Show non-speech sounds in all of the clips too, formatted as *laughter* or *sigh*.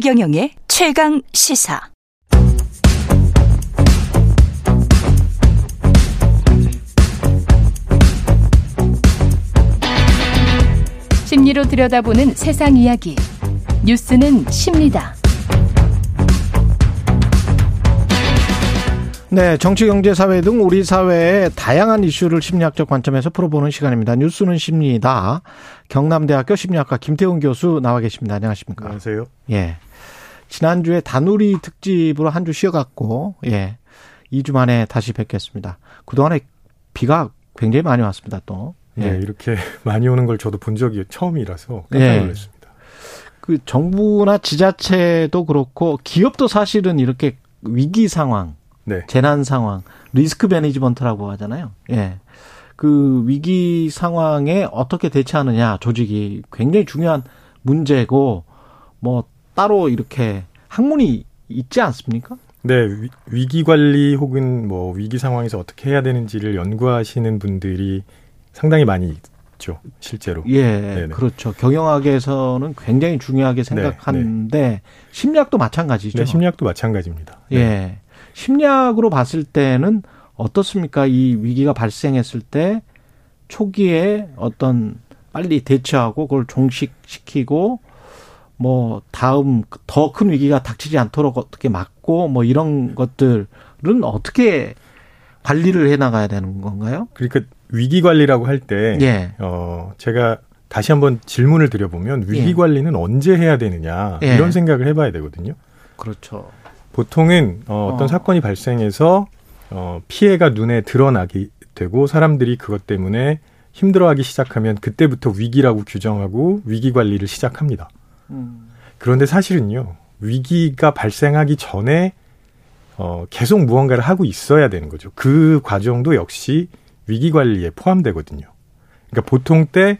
최경영의 최강 시사. 심리로 들여다보는 세상 이야기. 뉴스는 십니다. 네, 정치, 경제, 사회 등 우리 사회의 다양한 이슈를 심리학적 관점에서 풀어보는 시간입니다. 뉴스는 십니다. 경남대학교 심리학과 김태훈 교수 나와 계십니다. 안녕하십니까? 안녕하세요. 예. 지난주에 다누리 특집으로 한 주 쉬어갔고, 예. 2주 만에 다시 뵙겠습니다. 그동안에 비가 굉장히 많이 왔습니다, 또. 예. 네, 이렇게 *laughs* 많이 오는 걸 저도 본 적이 처음이라서 깜짝 예. 놀랐습니다. 그 정부나 지자체도 그렇고 기업도 사실은 이렇게 위기 상황, 네. 재난 상황, 리스크 매니지먼트라고 하잖아요. 예. 그 위기 상황에 어떻게 대처하느냐 조직이 굉장히 중요한 문제고 뭐 따로 이렇게 학문이 있지 않습니까? 네, 위- 위기 관리 혹은 뭐 위기 상황에서 어떻게 해야 되는지를 연구하시는 분들이 상당히 많이 있죠, 실제로. 예, 네네. 그렇죠. 경영학에서는 굉장히 중요하게 생각하는데 심리학도 마찬가지죠. 네, 심리학도 마찬가지입니다. 네. 예. 심리학으로 봤을 때는 어떻습니까? 이 위기가 발생했을 때 초기에 어떤 빨리 대처하고 그걸 종식시키고 뭐 다음 더 큰 위기가 닥치지 않도록 어떻게 막고 뭐 이런 것들은 어떻게 관리를 해 나가야 되는 건가요? 그러니까 위기 관리라고 할 때, 예. 어, 제가 다시 한번 질문을 드려보면 위기 예. 관리는 언제 해야 되느냐 예. 이런 생각을 해봐야 되거든요. 그렇죠. 보통은 어, 어떤 어. 사건이 발생해서 어, 피해가 눈에 드러나게 되고 사람들이 그것 때문에 힘들어하기 시작하면 그때부터 위기라고 규정하고 위기 관리를 시작합니다. 음. 그런데 사실은요 위기가 발생하기 전에 어, 계속 무언가를 하고 있어야 되는 거죠. 그 과정도 역시 위기 관리에 포함되거든요. 그러니까 보통 때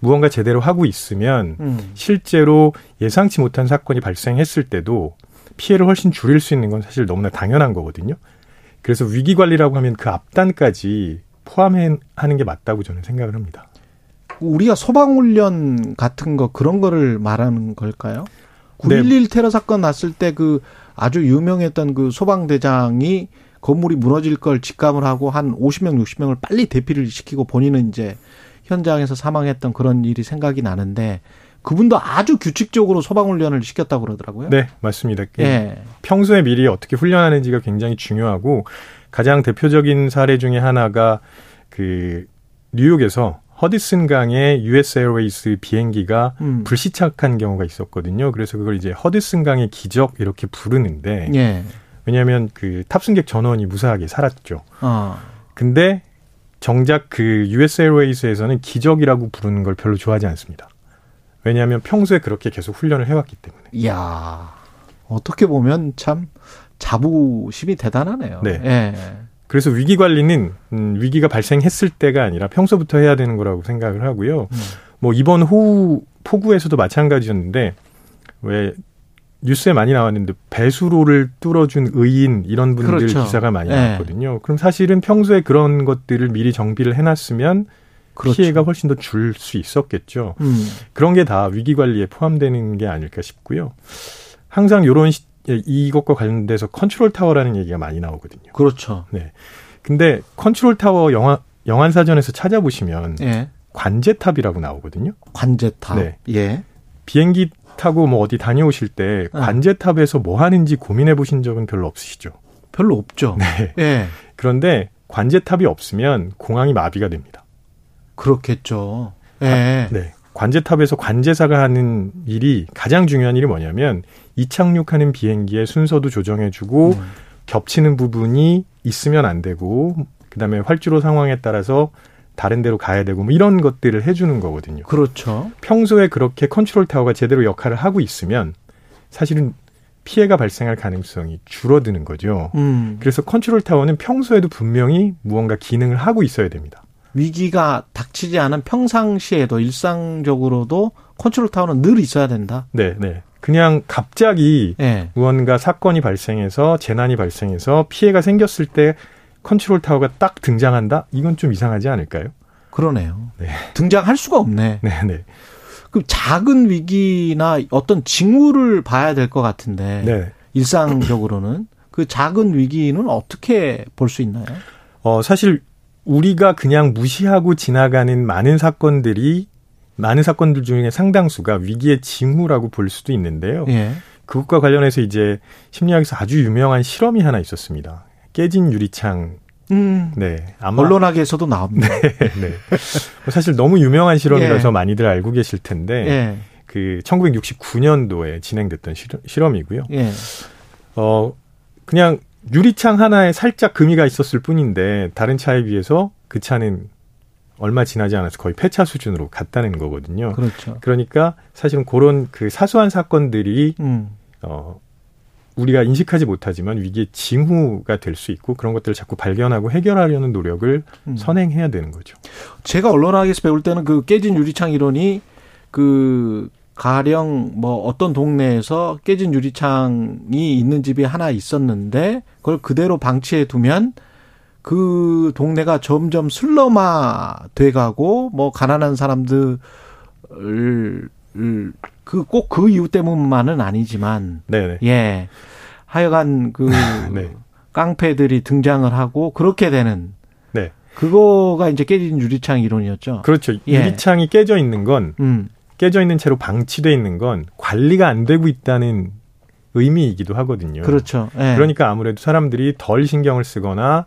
무언가 제대로 하고 있으면 음. 실제로 예상치 못한 사건이 발생했을 때도 피해를 훨씬 줄일 수 있는 건 사실 너무나 당연한 거거든요. 그래서 위기 관리라고 하면 그 앞단까지 포함하는 게 맞다고 저는 생각을 합니다. 우리가 소방훈련 같은 거 그런 거를 말하는 걸까요? 네. 9.11 테러 사건 났을 때 그 아주 유명했던 그 소방대장이 건물이 무너질 걸 직감을 하고 한 50명, 60명을 빨리 대피를 시키고 본인은 이제 현장에서 사망했던 그런 일이 생각이 나는데 그분도 아주 규칙적으로 소방훈련을 시켰다고 그러더라고요. 네, 맞습니다. 그 예. 평소에 미리 어떻게 훈련하는지가 굉장히 중요하고 가장 대표적인 사례 중에 하나가 그 뉴욕에서 허드슨 강의 US Airways 비행기가 음. 불시착한 경우가 있었거든요. 그래서 그걸 이제 허드슨 강의 기적 이렇게 부르는데 예. 왜냐하면 그 탑승객 전원이 무사하게 살았죠. 어. 근데 정작 그 US 에어웨이스에서는 기적이라고 부르는 걸 별로 좋아하지 않습니다. 왜냐하면 평소에 그렇게 계속 훈련을 해왔기 때문에. 이야. 어떻게 보면 참 자부심이 대단하네요. 네. 예. 그래서 위기 관리는 음, 위기가 발생했을 때가 아니라 평소부터 해야 되는 거라고 생각을 하고요. 음. 뭐 이번 호우 폭우에서도 마찬가지였는데 왜 뉴스에 많이 나왔는데 배수로를 뚫어준 의인 이런 분들 그렇죠. 기사가 많이 네. 나왔거든요. 그럼 사실은 평소에 그런 것들을 미리 정비를 해놨으면 그렇죠. 피해가 훨씬 더 줄 수 있었겠죠. 음. 그런 게 다 위기 관리에 포함되는 게 아닐까 싶고요. 항상 이런 시- 예, 이것과 관련돼서 컨트롤 타워라는 얘기가 많이 나오거든요. 그렇죠. 네. 근데 컨트롤 타워 영화 영한 사전에서 찾아보시면 예. 관제탑이라고 나오거든요. 관제탑. 네. 예. 비행기 타고 뭐 어디 다녀오실 때 네. 관제탑에서 뭐 하는지 고민해 보신 적은 별로 없으시죠? 별로 없죠. 네. 예. 그런데 관제탑이 없으면 공항이 마비가 됩니다. 그렇겠죠. 예. 네. 관제탑에서 관제사가 하는 일이 가장 중요한 일이 뭐냐면 이착륙하는 비행기의 순서도 조정해주고 음. 겹치는 부분이 있으면 안 되고 그다음에 활주로 상황에 따라서 다른 데로 가야 되고 뭐 이런 것들을 해주는 거거든요. 그렇죠. 평소에 그렇게 컨트롤 타워가 제대로 역할을 하고 있으면 사실은 피해가 발생할 가능성이 줄어드는 거죠. 음. 그래서 컨트롤 타워는 평소에도 분명히 무언가 기능을 하고 있어야 됩니다. 위기가 닥치지 않은 평상시에도 일상적으로도 컨트롤 타워는 늘 있어야 된다. 네, 네. 그냥 갑자기 예. 무언가 사건이 발생해서 재난이 발생해서 피해가 생겼을 때 컨트롤 타워가 딱 등장한다? 이건 좀 이상하지 않을까요? 그러네요. 네. 등장할 수가 없네. *laughs* 네, 네. 그 작은 위기나 어떤 징후를 봐야 될 것 같은데 네. 일상적으로는 그 작은 위기는 어떻게 볼 수 있나요? 어, 사실 우리가 그냥 무시하고 지나가는 많은 사건들이 많은 사건들 중에 상당수가 위기의 징후라고 볼 수도 있는데요. 예. 그것과 관련해서 이제 심리학에서 아주 유명한 실험이 하나 있었습니다. 깨진 유리창. 음. 네. 아마 언론학에서도 나옵니다. *laughs* 네. 네. 사실 너무 유명한 실험이라서 예. 많이들 알고 계실 텐데 예. 그 1969년도에 진행됐던 실험, 실험이고요. 예. 어 그냥 유리창 하나에 살짝 금이가 있었을 뿐인데 다른 차에 비해서 그 차는 얼마 지나지 않아서 거의 폐차 수준으로 갔다는 거거든요. 그렇죠. 그러니까 사실은 그런 그 사소한 사건들이 음. 어 우리가 인식하지 못하지만 위기의 징후가 될 수 있고 그런 것들을 자꾸 발견하고 해결하려는 노력을 음. 선행해야 되는 거죠. 제가 언론학에서 배울 때는 그 깨진 유리창 이론이 그 가령 뭐 어떤 동네에서 깨진 유리창이 있는 집이 하나 있었는데 그걸 그대로 방치해 두면 그 동네가 점점 슬럼화 돼가고 뭐 가난한 사람들을 그꼭그 이유 때문만은 아니지만 네네. 예 하여간 그 *laughs* 네. 깡패들이 등장을 하고 그렇게 되는 네. 그거가 이제 깨진 유리창 이론이었죠. 그렇죠. 예. 유리창이 깨져 있는 건 음. 깨져 있는 채로 방치돼 있는 건 관리가 안 되고 있다는 의미이기도 하거든요. 그렇죠. 예. 그러니까 아무래도 사람들이 덜 신경을 쓰거나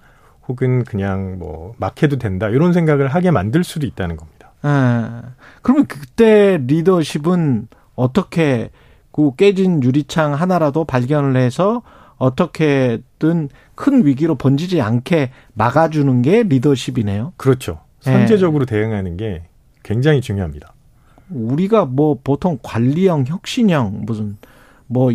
혹은 그냥 뭐 막 해도 된다 이런 생각을 하게 만들 수도 있다는 겁니다. 예. 그러면 그때 리더십은 어떻게 그 깨진 유리창 하나라도 발견을 해서 어떻게든 큰 위기로 번지지 않게 막아주는 게 리더십이네요. 그렇죠. 예. 선제적으로 대응하는 게 굉장히 중요합니다. 우리가 뭐 보통 관리형, 혁신형 무슨 뭐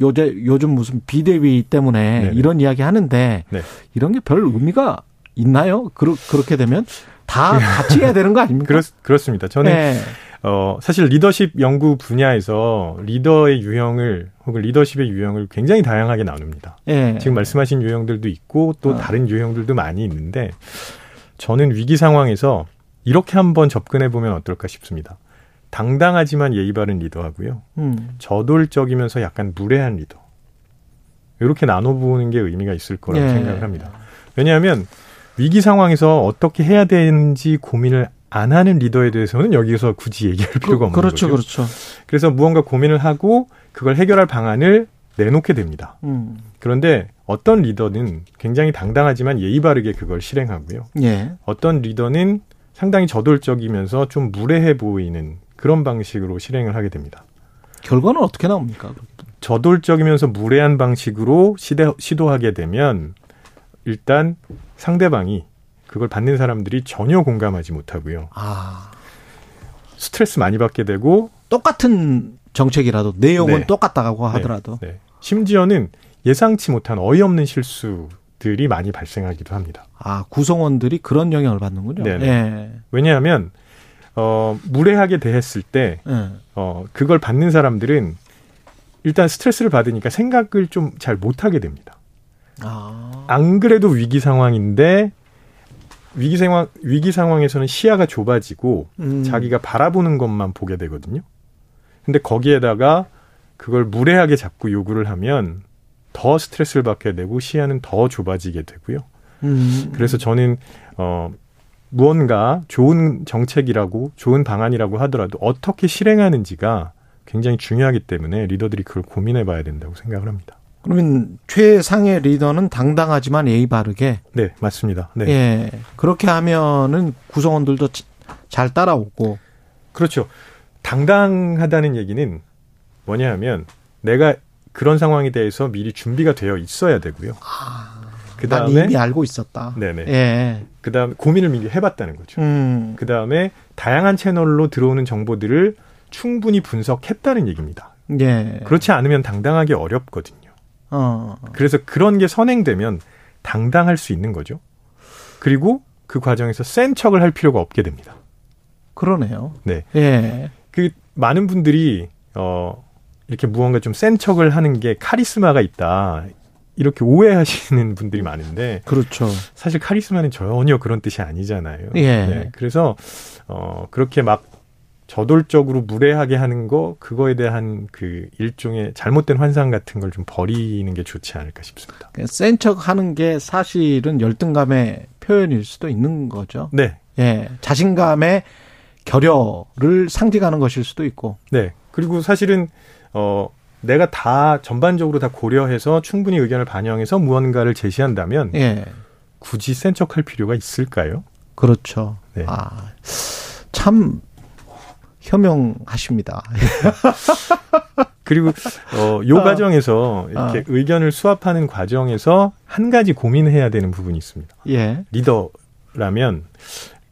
요새 요즘 무슨 비대위 때문에 네네. 이런 이야기 하는데 네. 이런 게 별 의미가 있나요? 그러, 그렇게 되면 다 같이 해야 되는 거 아닙니까? 그렇, 그렇습니다. 저는 네. 어, 사실 리더십 연구 분야에서 리더의 유형을 혹은 리더십의 유형을 굉장히 다양하게 나눕니다. 예. 지금 말씀하신 유형들도 있고 또 아. 다른 유형들도 많이 있는데 저는 위기 상황에서 이렇게 한번 접근해 보면 어떨까 싶습니다. 당당하지만 예의 바른 리더하고요. 음. 저돌적이면서 약간 무례한 리더. 이렇게 나눠보는 게 의미가 있을 거라고 예. 생각을 합니다. 왜냐하면 위기 상황에서 어떻게 해야 되는지 고민을 안 하는 리더에 대해서는 여기서 굳이 얘기할 필요가 없는 그렇죠, 거죠. 그렇죠. 그래서 무언가 고민을 하고 그걸 해결할 방안을 내놓게 됩니다. 음. 그런데 어떤 리더는 굉장히 당당하지만 예의 바르게 그걸 실행하고요. 예. 어떤 리더는 상당히 저돌적이면서 좀 무례해 보이는 그런 방식으로 실행을 하게 됩니다. 결과는 어떻게 나옵니까? 저돌적이면서 무례한 방식으로 시대, 시도하게 되면 일단 상대방이 그걸 받는 사람들이 전혀 공감하지 못하고요. 아, 스트레스 많이 받게 되고 똑같은 정책이라도 내용은 네. 똑같다고 하더라도 네. 심지어는 예상치 못한 어이없는 실수들이 많이 발생하기도 합니다. 아 구성원들이 그런 영향을 받는군요. 네네. 예. 왜냐하면 어, 무례하게 대했을 때 예. 어, 그걸 받는 사람들은 일단 스트레스를 받으니까 생각을 좀 잘 못하게 됩니다. 아, 안 그래도 위기 상황인데 위기 상황 위기 상황에서는 시야가 좁아지고 음. 자기가 바라보는 것만 보게 되거든요. 근데 거기에다가 그걸 무례하게 자꾸 요구를 하면 더 스트레스를 받게 되고 시야는 더 좁아지게 되고요. 음. 그래서 저는 어 무언가 좋은 정책이라고 좋은 방안이라고 하더라도 어떻게 실행하는지가 굉장히 중요하기 때문에 리더들이 그걸 고민해 봐야 된다고 생각을 합니다. 그러면 최상의 리더는 당당하지만 예의 바르게 네, 맞습니다. 네. 예 그렇게 하면은 구성원들도 치- 잘 따라오고 그렇죠. 당당하다는 얘기는 뭐냐 하면 내가 그런 상황에 대해서 미리 준비가 되어 있어야 되고요. 그난 다음에 이미 알고 있었다. 네네. 예. 그 다음에 고민을 미리 해봤다는 거죠. 음. 그 다음에 다양한 채널로 들어오는 정보들을 충분히 분석했다는 얘기입니다. 예. 그렇지 않으면 당당하기 어렵거든요. 어. 그래서 그런 게 선행되면 당당할 수 있는 거죠. 그리고 그 과정에서 센 척을 할 필요가 없게 됩니다. 그러네요. 네. 예. 그 많은 분들이 어 이렇게 무언가 좀 센 척을 하는 게 카리스마가 있다. 이렇게 오해하시는 분들이 많은데 그렇죠. 사실 카리스마는 전혀 그런 뜻이 아니잖아요. 예. 네, 그래서 어 그렇게 막 저돌적으로 무례하게 하는 거 그거에 대한 그 일종의 잘못된 환상 같은 걸 좀 버리는 게 좋지 않을까 싶습니다. 센 척 하는 게 사실은 열등감의 표현일 수도 있는 거죠. 네. 예. 자신감의 결여를 상징하는 것일 수도 있고. 네. 그리고 사실은 어 내가 다 전반적으로 다 고려해서 충분히 의견을 반영해서 무언가를 제시한다면 예. 굳이 센 척할 필요가 있을까요? 그렇죠. 네. 아, 참 현명하십니다. *laughs* 그리고 어, 요 아. 과정에서 이렇게 아. 의견을 수합하는 과정에서 한 가지 고민해야 되는 부분이 있습니다. 예. 리더라면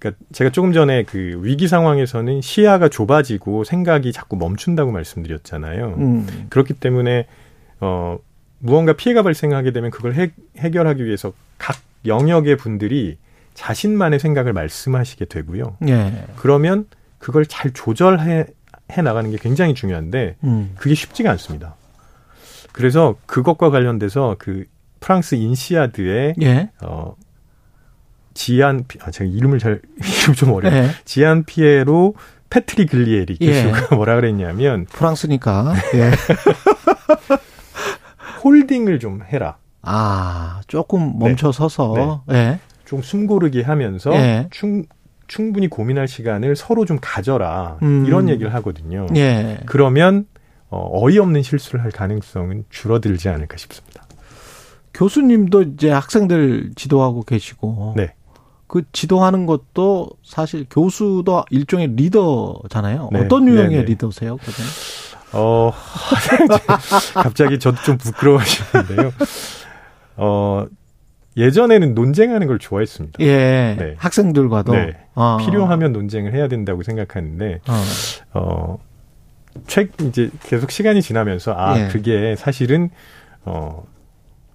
그러니까 제가 조금 전에 그 위기 상황에서는 시야가 좁아지고 생각이 자꾸 멈춘다고 말씀드렸잖아요. 음. 그렇기 때문에 어 무언가 피해가 발생하게 되면 그걸 해, 해결하기 위해서 각 영역의 분들이 자신만의 생각을 말씀하시게 되고요. 예. 그러면 그걸 잘 조절해 해 나가는 게 굉장히 중요한데 음. 그게 쉽지가 않습니다. 그래서 그것과 관련돼서 그 프랑스 인시아드의 예. 어 지안 피- 아 제가 이름을 잘 *laughs* 이름 좀 어려워요. 예. 지안피에로 페트리글리에리 예. 교수가 *laughs* 뭐라 그랬냐면 프랑스니까. 예. *laughs* holding을 좀 해라. 아, 조금 멈춰 서서. 예. 좀 숨고르게 하면서 예. 충, 충분히 고민할 시간을 서로 좀 가져라. 음. 이런 얘기를 하거든요. 예. 그러면 어, 어이없는 실수를 할 가능성은 줄어들지 않을까 싶습니다. 교수님도 이제 학생들 지도하고 계시고. 네. 그 지도하는 것도 사실 교수도 일종의 리더잖아요. 네. 어떤 유형의 네네. 리더세요, 그분? 어, *laughs* 갑자기 저도 좀 부끄러워지는데요. 어, 예전에는 논쟁하는 걸 좋아했습니다. 예. 네. 학생들과도. 네. 어. 필요하면 논쟁을 해야 된다고 생각하는데, 어. 어, 책, 이제 계속 시간이 지나면서, 아, 예. 그게 사실은, 어,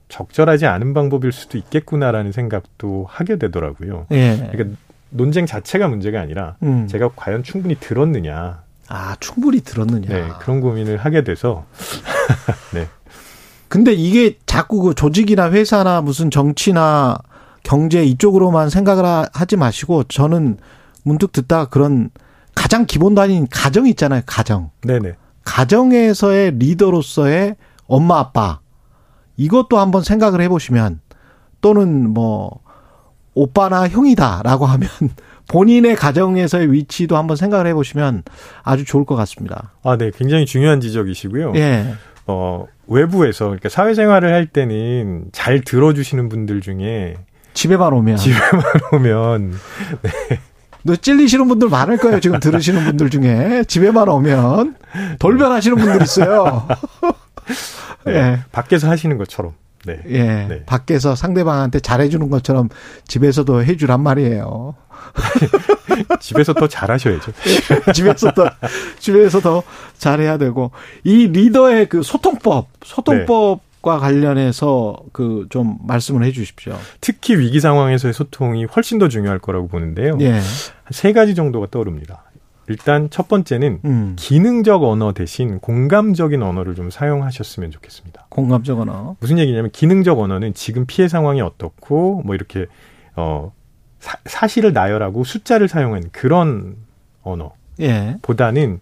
적절하지 않은 방법일 수도 있겠구나라는 생각도 하게 되더라고요. 예. 그러니까 논쟁 자체가 문제가 아니라, 음. 제가 과연 충분히 들었느냐, 아, 충분히 들었느냐. 네, 그런 고민을 하게 돼서, *laughs* 근데 이게 자꾸 그 조직이나 회사나 무슨 정치나 경제 이쪽으로만 생각을 하- 하지 마시고 저는 문득 듣다가 그런 가장 기본 단위인 가정 있잖아요. 가정. 네네. 가정에서의 리더로서의 엄마 아빠 이것도 한번 생각을 해보시면 또는 뭐 오빠나 형이다라고 하면 *laughs* 본인의 가정에서의 위치도 한번 생각을 해보시면 아주 좋을 것 같습니다. 아, 네, 굉장히 중요한 지적이시고요. 예, 어, 외부에서, 그러니까 사회생활을 할 때는 잘 들어주시는 분들 중에 집에만 오면 *laughs* 집에만 오면, 너 찔리시는 분들 많을 거예요. 지금 들으시는 분들 중에 집에만 오면 돌변하시는 분들 있어요. *laughs* *laughs* 네, 예. 밖에서 하시는 것처럼, 네. 예. 네. 밖에서 상대방한테 잘해주는 것처럼 집에서도 해주란 말이에요. *laughs* 집에서 더 잘하셔야죠. *laughs* 집에서 더, 집에서 더 잘해야 되고. 이 리더의 그 소통법, 소통법과 관련해서 그 좀 말씀을 해 주십시오. 특히 위기 상황에서의 소통이 훨씬 더 중요할 거라고 보는데요. 예. 세 가지 정도가 떠오릅니다. 일단 첫 번째는 음. 기능적 언어 대신 공감적인 언어를 좀 사용하셨으면 좋겠습니다. 공감적 언어. 무슨 얘기냐면 기능적 언어는 지금 피해 상황이 어떻고 뭐 이렇게 어 사, 실을 나열하고 숫자를 사용한 그런 예. 언어보다는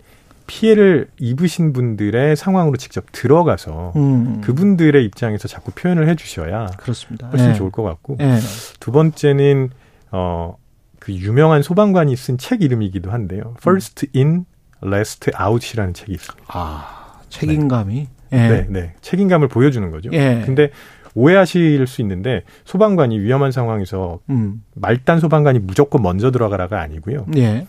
피해를 입으신 분들의 상황으로 직접 들어가서 음. 그분들의 입장에서 자꾸 표현을 해주셔야 그렇습니다. 훨씬 예. 좋을 것 같고 예. 두 번째는 어 그 유명한 소방관이 쓴 책 이름이기도 한데요. First in, Last out이라는 책이 있습니다. 아, 책임감이. 예. 네, 네. 책임감을 보여주는 거죠. 예. 근데 오해하실 수 있는데 소방관이 위험한 상황에서 음. 말단 소방관이 무조건 먼저 들어가라가 아니고요. 예.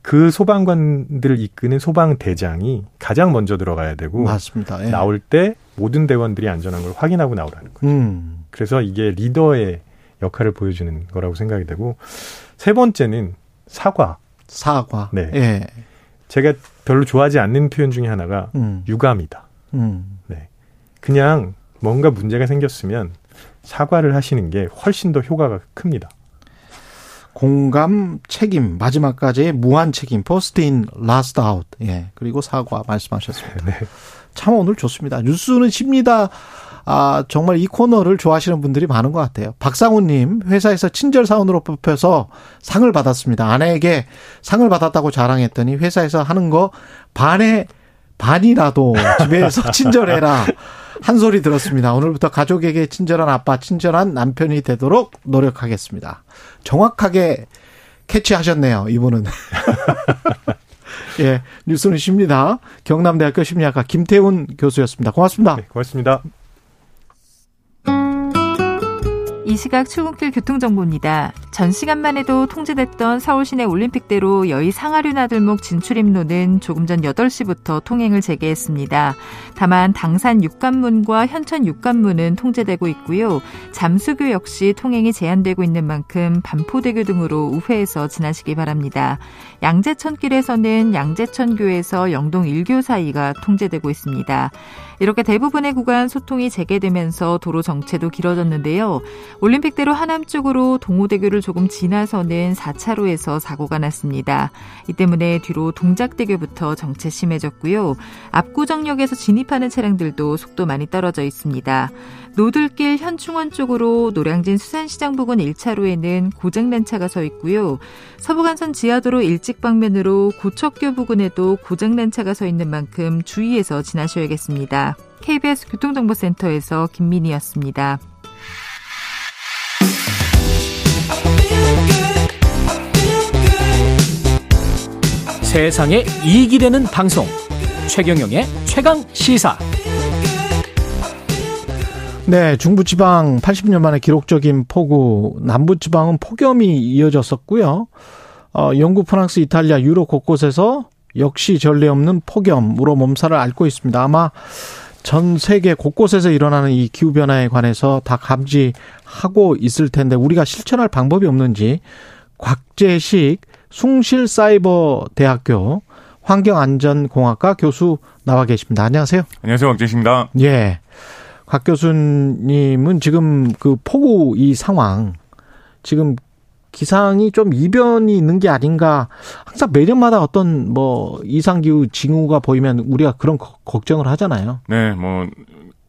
그 소방관들을 이끄는 소방대장이 가장 먼저 들어가야 되고 맞습니다. 예. 나올 때 모든 대원들이 안전한 걸 확인하고 나오라는 거예요. 음. 그래서 이게 리더의 역할을 보여주는 거라고 생각이 되고 세 번째는 사과. 사과. 네. 예. 제가 별로 좋아하지 않는 표현 중에 하나가 음. 유감이다. 음. 네. 그냥 뭔가 문제가 생겼으면 사과를 하시는 게 훨씬 더 효과가 큽니다. 공감, 책임, 마지막까지의 무한 책임, First in, last out. 예. 그리고 사과 말씀하셨습니다. 네. 참 오늘 좋습니다. 뉴스는 쉽니다. 아, 정말 이 코너를 좋아하시는 분들이 많은 것 같아요. 박상우님, 회사에서 친절사원으로 뽑혀서 상을 받았습니다. 아내에게 상을 받았다고 자랑했더니 회사에서 하는 거 반에 반이라도 집에서 *laughs* 친절해라. 한 소리 들었습니다. 오늘부터 가족에게 친절한 아빠, 친절한 남편이 되도록 노력하겠습니다. 정확하게 캐치하셨네요, 이분은. *laughs* 예, 뉴스는 쉽니다. 경남대학교 심리학과 김태훈 교수였습니다. 고맙습니다. 네, 고맙습니다. 이 시각 출근길 교통정보입니다. 전 시간만 해도 통제됐던 서울 시내 올림픽대로 여의 상하류 나들목 진출입로는 조금 전 8시부터 통행을 재개했습니다. 다만 당산 육관문과 현천 육관문은 통제되고 있고요. 잠수교 역시 통행이 제한되고 있는 만큼 반포대교 등으로 우회해서 지나시기 바랍니다. 양재천길에서는 양재천교에서 영동 1교 사이가 통제되고 있습니다. 이렇게 대부분의 구간 소통이 재개되면서 도로 정체도 길어졌는데요. 올림픽대로 하남 쪽으로 동호대교를 조금 지나서는 4차로에서 사고가 났습니다. 이 때문에 뒤로 동작대교부터 정체 심해졌고요. 압구정역에서 진입하는 차량들도 속도 많이 떨어져 있습니다. 노들길 현충원 쪽으로 노량진 수산시장 부근 1차로에는 고장난 차가 서 있고요. 서부간선 지하도로 일찍 방면으로 고척교 부근에도 고장난 차가 서 있는 만큼 주의해서 지나셔야겠습니다. KBS 교통정보센터에서 김민희였습니다. 세상에 이익이 되는 방송 최경영의 최강 시사 네, 중부지방 80년 만에 기록적인 폭우, 남부지방은 폭염이 이어졌었고요. 어, 영국, 프랑스, 이탈리아, 유럽 곳곳에서 역시 전례 없는 폭염으로 몸살을 앓고 있습니다. 아마 전 세계 곳곳에서 일어나는 이 기후 변화에 관해서 다 감지하고 있을 텐데 우리가 실천할 방법이 없는지 곽재식 숭실사이버대학교 환경안전공학과 교수 나와 계십니다. 안녕하세요. 안녕하세요. 곽재식입니다. 예. 곽 교수님은 지금 그 폭우 이 상황 지금 기상이 좀 이변이 있는 게 아닌가 항상 매년마다 어떤 뭐 이상기후 징후가 보이면 우리가 그런 걱정을 하잖아요. 네, 뭐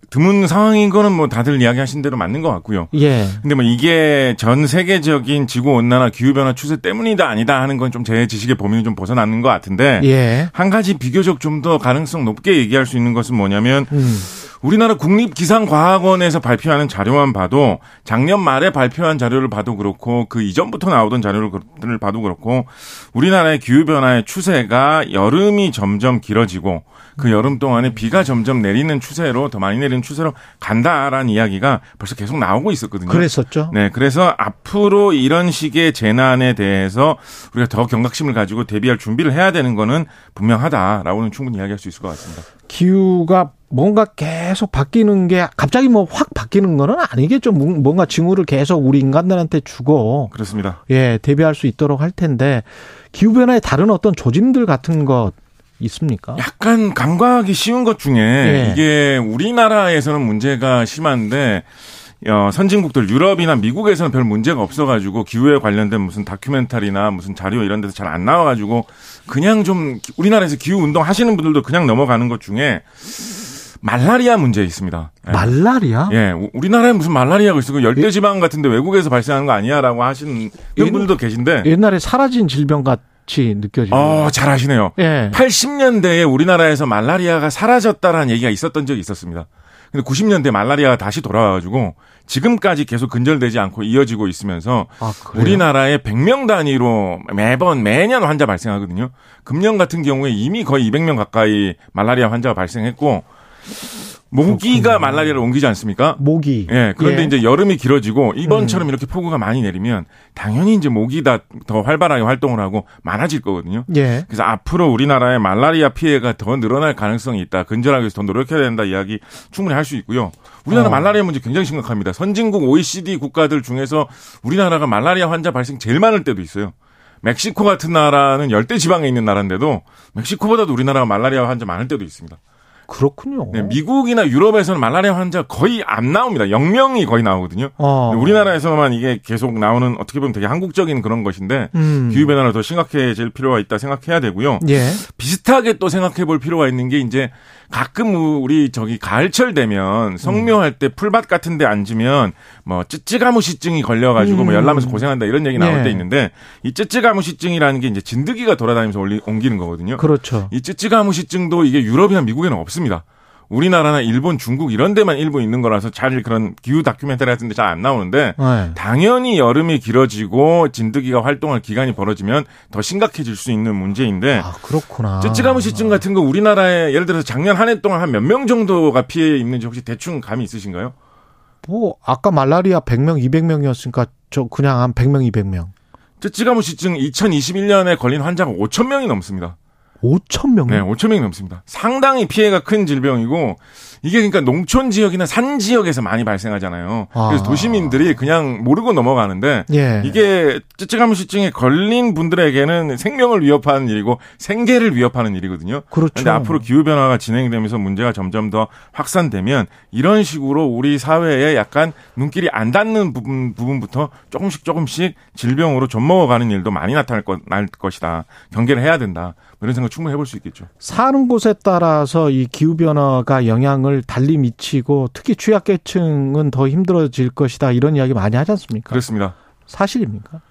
드문 상황인 거는 뭐 다들 이야기하신 대로 맞는 것 같고요. 예. 근데 뭐 이게 전 세계적인 지구 온난화 기후 변화 추세 때문이다 아니다 하는 건 좀 제 지식의 범위는 좀 벗어나는 것 같은데 예. 한 가지 비교적 좀 더 가능성 높게 얘기할 수 있는 것은 뭐냐면 음. 우리나라 국립기상과학원에서 발표하는 자료만 봐도 작년 말에 발표한 자료를 봐도 그렇고 그 이전부터 나오던 자료를 봐도 그렇고 우리나라의 기후 변화의 추세가 여름이 점점 길어지고 그 여름 동안에 비가 점점 내리는 추세로 더 많이 내리는 추세로 간다라는 이야기가 벌써 계속 나오고 있었거든요. 그랬었죠. 네, 그래서 앞으로 이런 식의 재난에 대해서 우리가 더 경각심을 가지고 대비할 준비를 해야 되는 거는 분명하다라고는 충분히 이야기할 수 있을 것 같습니다. 기후가 뭔가 계속 바뀌는 게 갑자기 뭐 확 바뀌는 거는 아니겠죠. 뭔가 징후를 계속 우리 인간들한테 주고 그렇습니다. 예, 대비할 수 있도록 할 텐데 기후 변화의 다른 어떤 조짐들 같은 것 있습니까? 약간 간과하기 쉬운 것 중에 예. 이게 우리나라에서는 문제가 심한데 어, 선진국들 유럽이나 미국에서는 별 문제가 없어가지고 기후에 관련된 무슨 다큐멘터리나 무슨 자료 이런 데서 잘 안 나와가지고 그냥 좀 우리나라에서 기후 운동 하시는 분들도 그냥 넘어가는 것 중에 말라리아 문제 있습니다. 예. 말라리아? 예, 우- 우리나라에 무슨 말라리아가 있어? 그 열대 지방 같은데 외국에서 발생하는 거 아니야라고 하시는 이런 분들도 계신데. 옛날에 사라진 질병 같이 느껴지고. 어, 잘 아시네요. 예. 80년대에 우리나라에서 말라리아가 사라졌다라는 얘기가 있었던 적이 있었습니다. 근데 90년대 말라리아가 다시 돌아와가지고 지금까지 계속 근절되지 않고 이어지고 있으면서 아? 우리나라에 100명 단위로 매번 매년 환자 발생하거든요. 금년 같은 경우에 이미 거의 200명 가까이 말라리아 환자가 발생했고 모기가 말라리아를 옮기지 않습니까? 모기. 예. 그런데 예. 음. 이제 여름이 길어지고 이번처럼 이렇게 폭우가 많이 내리면 당연히 이제 모기가 더 활발하게 활동을 하고 많아질 거거든요. 예. 그래서 앞으로 우리나라의 말라리아 피해가 더 늘어날 가능성이 있다. 근절하기 위해서 더 노력해야 된다 이야기 충분히 할 수 있고요. 우리나라 어. 말라리아 문제 굉장히 심각합니다. 선진국 OECD 국가들 중에서 우리나라가 말라리아 환자 발생 제일 많을 때도 있어요. 멕시코 같은 나라는 열대 지방에 있는 나라인데도 멕시코보다도 우리나라가 말라리아 환자 많을 때도 있습니다. 그렇군요. 네, 미국이나 유럽에서는 말라리아 환자 거의 안 나옵니다. 0명이 거의 나오거든요. 어. 근데 우리나라에서만 이게 계속 나오는 어떻게 보면 되게 한국적인 그런 것인데 음. 기후 변화를 더 심각해질 필요가 있다 생각해야 되고요. 예. 비슷하게 또 생각해 볼 필요가 있는 게 이제 가끔 우리 저기 가을철 되면 성묘할 때 풀밭 같은 데 앉으면 뭐 쯔쯔가무시증이 걸려 가지고 뭐 음. 열나면서 고생한다 이런 얘기 나올 예. 때 있는데 이 쯔쯔가무시증이라는 게 이제 진드기가 돌아다니면서 옮기는 거거든요. 그렇죠. 이 쯔쯔가무시증도 이게 유럽이나 미국에는 없 습니다. 우리나라나 일본, 중국 이런 데만 일부 있는 거라서 잘 그런 기후 다큐멘터리 같은 데 잘 안 나오는데 네. 당연히 여름이 길어지고 진드기가 활동할 기간이 벌어지면 더 심각해질 수 있는 문제인데 아, 그렇구나. 쯔쯔가무시증 같은 거 우리나라에 예를 들어서 작년 한 해 동안 한 몇 명 정도가 피해 입는지 혹시 대충 감이 있으신가요? 뭐 아까 말라리아 100명, 200명이었으니까 저 그냥 한 100명, 200명. 쯔쯔가무시증 2021년에 걸린 환자가 5천 명이 넘습니다. 5천 명. 네, 5천 명이 넘습니다. 상당히 피해가 큰 질병이고 이게 그러니까 농촌 지역이나 산 지역에서 많이 발생하잖아요. 그래서 아. 도시민들이 그냥 모르고 넘어가는데 예. 이게 쯔쯔가무시증에 걸린 분들에게는 생명을 위협하는 일이고 생계를 위협하는 일이거든요. 그렇죠. 근데 앞으로 기후 변화가 진행되면서 문제가 점점 더 확산되면 이런 식으로 우리 사회에 약간 눈길이 안 닿는 부분 부분부터 조금씩 조금씩 질병으로 좀 먹어가는 일도 많이 나타날 것, 날 것이다. 경계를 해야 된다. 뭐 이런 생각 충분히 해볼 수 있겠죠. 사는 곳에 따라서 이 기후 변화가 영향을 달리 미치고 특히 취약계층은 더 힘들어질 것이다 이런 이야기 많이 하지 않습니까? 그렇습니다. 사실입니까?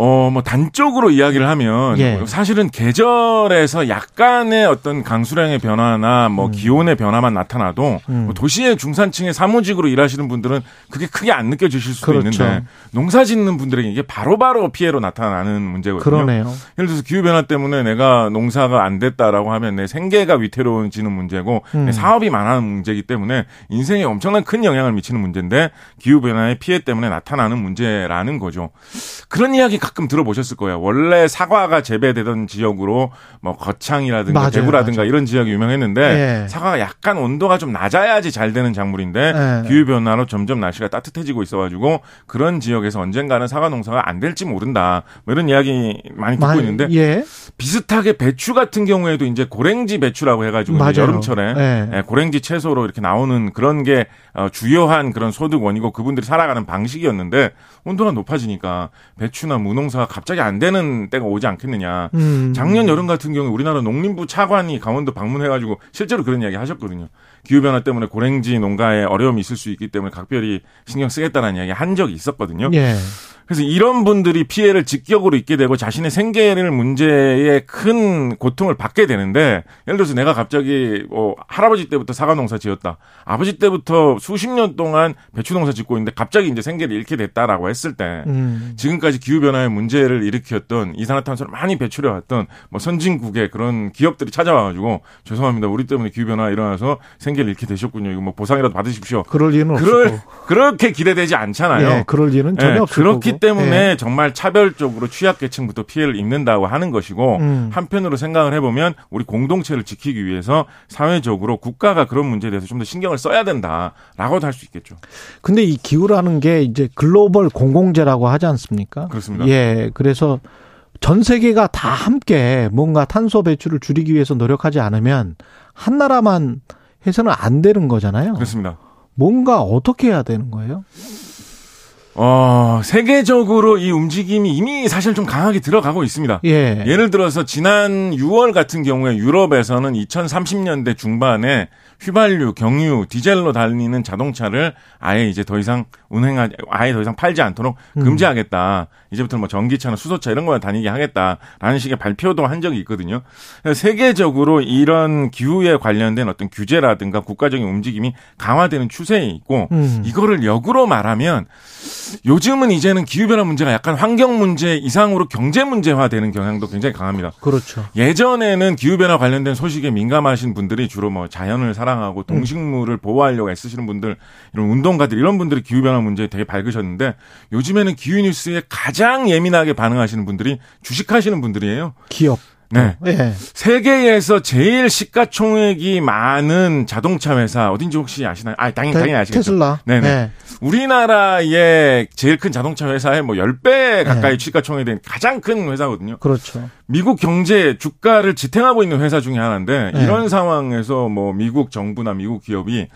어, 뭐, 단적으로 이야기를 하면, 예. 사실은 계절에서 약간의 어떤 강수량의 변화나 뭐 기온의 변화만 나타나도 음. 뭐 도시의 중산층의 사무직으로 일하시는 분들은 그게 크게 안 느껴지실 수도 그렇죠. 있는데 농사 짓는 분들에게 이게 바로바로 피해로 나타나는 문제거든요. 그러네요. 예를 들어서 기후변화 때문에 내가 농사가 안 됐다라고 하면 내 생계가 위태로워지는 문제고 음. 내 사업이 많아는 문제이기 때문에 인생에 엄청난 큰 영향을 미치는 문제인데 기후변화의 피해 때문에 나타나는 문제라는 거죠. 그런 이야기 가끔 들어보셨을 거예요. 원래 사과가 재배되던 지역으로 뭐 거창이라든가 맞아요, 대구라든가 맞아요. 이런 지역이 유명했는데 예. 사과가 약간 온도가 좀 낮아야지 잘 되는 작물인데 예. 기후 변화로 점점 날씨가 따뜻해지고 있어가지고 그런 지역에서 언젠가는 사과 농사가 안 될지 모른다. 뭐 이런 이야기 많이 듣고 많이- 있는데 예. 비슷하게 배추 같은 경우에도 이제 고랭지 배추라고 해가지고. 여름철에 예. 예, 고랭지 채소로 이렇게 나오는 그런 게 어, 주요한 그런 소득 원이고 그분들이 살아가는 방식이었는데 온도가 높아지니까 배추나 무 농사가 갑자기 안 되는 때가 오지 않겠느냐. 음. 작년 여름 같은 경우에 우리나라 농림부 차관이 강원도 방문해가지고 실제로 그런 이야기 하셨거든요. 기후변화 때문에 고랭지 농가에 어려움이 있을 수 있기 때문에 각별히 신경 쓰겠다는 이야기 한 적이 있었거든요. 예. 그래서 이런 분들이 피해를 직격으로 입게 되고 자신의 생계를 문제에 큰 고통을 받게 되는데 예를 들어서 내가 갑자기 뭐 할아버지 때부터 사과 농사 지었다. 아버지 때부터 수십 년 동안 배추 농사 짓고 있는데 갑자기 이제 생계를 잃게 됐다라고 했을 때 음. 지금까지 기후 변화의 문제를 일으켰던 이산화탄소를 많이 배출해 왔던 뭐 선진국의 그런 기업들이 찾아와 가지고 죄송합니다. 우리 때문에 기후 변화 일어나서 생계를 잃게 되셨군요. 이거 뭐 보상이라도 받으십시오. 그럴 리는 없고. 그렇게 기대되지 않잖아요. 예, 그럴 리는 전혀 예, 없을 그렇기 거고. 때문에 예. 정말 차별적으로 취약계층부터 피해를 입는다고 하는 것이고 음. 한편으로 생각을 해보면 우리 공동체를 지키기 위해서 사회적으로 국가가 그런 문제에 대해서 좀 더 신경을 써야 된다라고도 할 수 있겠죠. 근데 이 기후라는 게 이제 글로벌 공공재라고 하지 않습니까? 그렇습니다. 예. 그래서 전 세계가 다 함께 뭔가 탄소 배출을 줄이기 위해서 노력하지 않으면 한 나라만 해서는 안 되는 거잖아요. 그렇습니다. 뭔가 어떻게 해야 되는 거예요? 어, 세계적으로 이 움직임이 이미 사실 좀 강하게 들어가고 있습니다. 예. 예를 들어서 지난 6월 같은 경우에 유럽에서는 2030년대 중반에 휘발유, 경유, 디젤로 달리는 자동차를 아예 이제 더 이상 운행하지, 아예 더 이상 팔지 않도록 음. 금지하겠다. 이제부터는 뭐 전기차나 수소차 이런 거만 다니게 하겠다라는 식의 발표도 한 적이 있거든요. 세계적으로 이런 기후에 관련된 어떤 규제라든가 국가적인 움직임이 강화되는 추세에 있고 음. 이거를 역으로 말하면 요즘은 이제는 기후변화 문제가 약간 환경 문제 이상으로 경제 문제화되는 경향도 굉장히 강합니다. 그렇죠. 예전에는 기후변화 관련된 소식에 민감하신 분들이 주로 뭐 자연을 사랑하고 동식물을 보호하려고 애쓰시는 분들, 이런 운동가들, 이런 분들이 기후변화 문제에 되게 밝으셨는데 요즘에는 기후 뉴스에 가장 예민하게 반응하시는 분들이 주식하시는 분들이에요. 기업. 네. 예. 세계에서 제일 시가총액이 많은 자동차 회사 어딘지 혹시 아시나요? 아, 당연히 당연히 아시겠죠. 테슬라. 네네. 예. 우리나라의 제일 큰 자동차 회사의 뭐 10배 가까이 네. 시가총액이 된 가장 큰 회사거든요. 그렇죠. 미국 경제 주가를 지탱하고 있는 회사 중에 하나인데 네. 이런 상황에서 뭐 미국 정부나 미국 기업이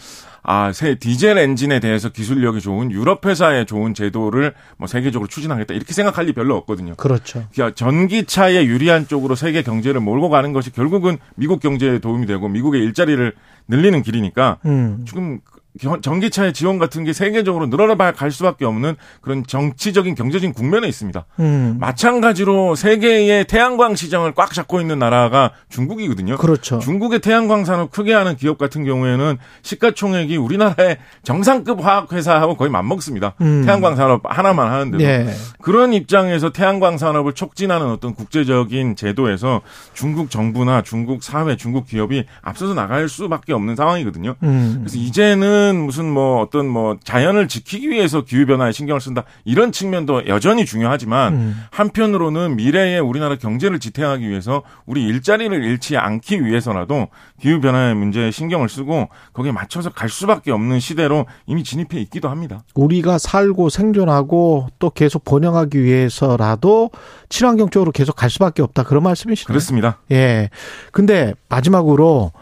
아, 새 디젤 엔진에 대해서 기술력이 좋은 유럽 회사의 좋은 제도를 뭐 세계적으로 추진하겠다 이렇게 생각할 리 별로 없거든요. 그렇죠. 그러니까 전기차에 유리한 쪽으로 세계 경제를 몰고 가는 것이 결국은 미국 경제에 도움이 되고 미국의 일자리를 늘리는 길이니까 음. 지금 겨- 전기차의 지원 같은 게 세계적으로 늘어나 갈 수밖에 없는 그런 정치적인 경제적인 국면에 있습니다. 음. 마찬가지로 세계의 태양광 시장을 꽉 잡고 있는 나라가 중국이거든요. 그렇죠. 중국의 태양광 산업 크게 하는 기업 같은 경우에는 시가총액이 우리나라의 정상급 화학 회사하고 거의 맞먹습니다. 음. 태양광 산업 하나만 하는데도 예. 그런 입장에서 태양광 산업을 촉진하는 어떤 국제적인 제도에서 중국 정부나 중국 사회, 중국 기업이 앞서서 나갈 수밖에 없는 상황이거든요. 음. 그래서 이제는 무슨 뭐 어떤 뭐 자연을 지키기 위해서 기후 변화에 신경을 쓴다 이런 측면도 여전히 중요하지만 음. 한편으로는 미래의 우리나라 경제를 지탱하기 위해서 우리 일자리를 잃지 않기 위해서라도 기후 변화의 문제에 신경을 쓰고 거기에 맞춰서 갈 수밖에 없는 시대로 이미 진입해 있기도 합니다. 우리가 살고 생존하고 또 계속 번영하기 위해서라도 친환경 쪽으로 계속 갈 수밖에 없다. 그런 말씀이시네요. 그렇습니다. 예. 근데 마지막으로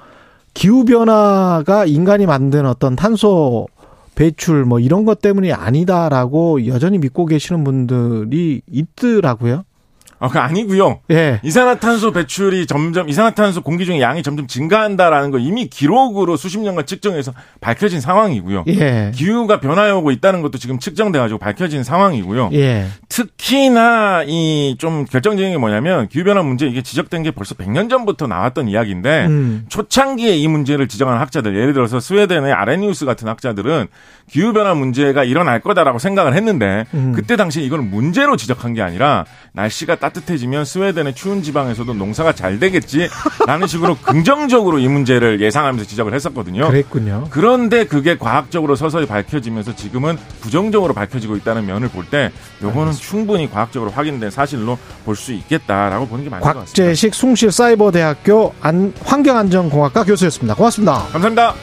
기후 변화가 인간이 만든 어떤 탄소 배출 뭐 이런 것 때문이 아니다라고 여전히 믿고 계시는 분들이 있더라고요. 아, 그 아니고요. 예. 이산화탄소 배출이 점점 이산화탄소 공기 중에 양이 점점 증가한다라는 거 이미 기록으로 수십 년간 측정해서 밝혀진 상황이고요. 예. 기후가 변화하고 있다는 것도 지금 측정돼 가지고 밝혀진 상황이고요. 예. 특히나 이 좀 결정적인 게 뭐냐면 기후 변화 문제 이게 지적된 게 벌써 100년 전부터 나왔던 이야기인데 음. 초창기에 이 문제를 지적한 학자들 예를 들어서 스웨덴의 아레니우스 같은 학자들은 기후 변화 문제가 일어날 거다라고 생각을 했는데 음. 그때 당시에 이걸 문제로 지적한 게 아니라 날씨가 따 뜻해지면 스웨덴의 추운 지방에서도 농사가 잘 되겠지라는 식으로 긍정적으로 이 문제를 예상하면서 지적을 했었거든요. 그랬군요. 그런데 그게 과학적으로 서서히 밝혀지면서 지금은 부정적으로 밝혀지고 있다는 면을 볼 때 요거는 충분히 과학적으로 확인된 사실로 볼 수 있겠다라고 보는 게 맞는 것 같습니다. 곽재식 숭실사이버대학교 안, 환경안전공학과 교수였습니다. 고맙습니다. 감사합니다.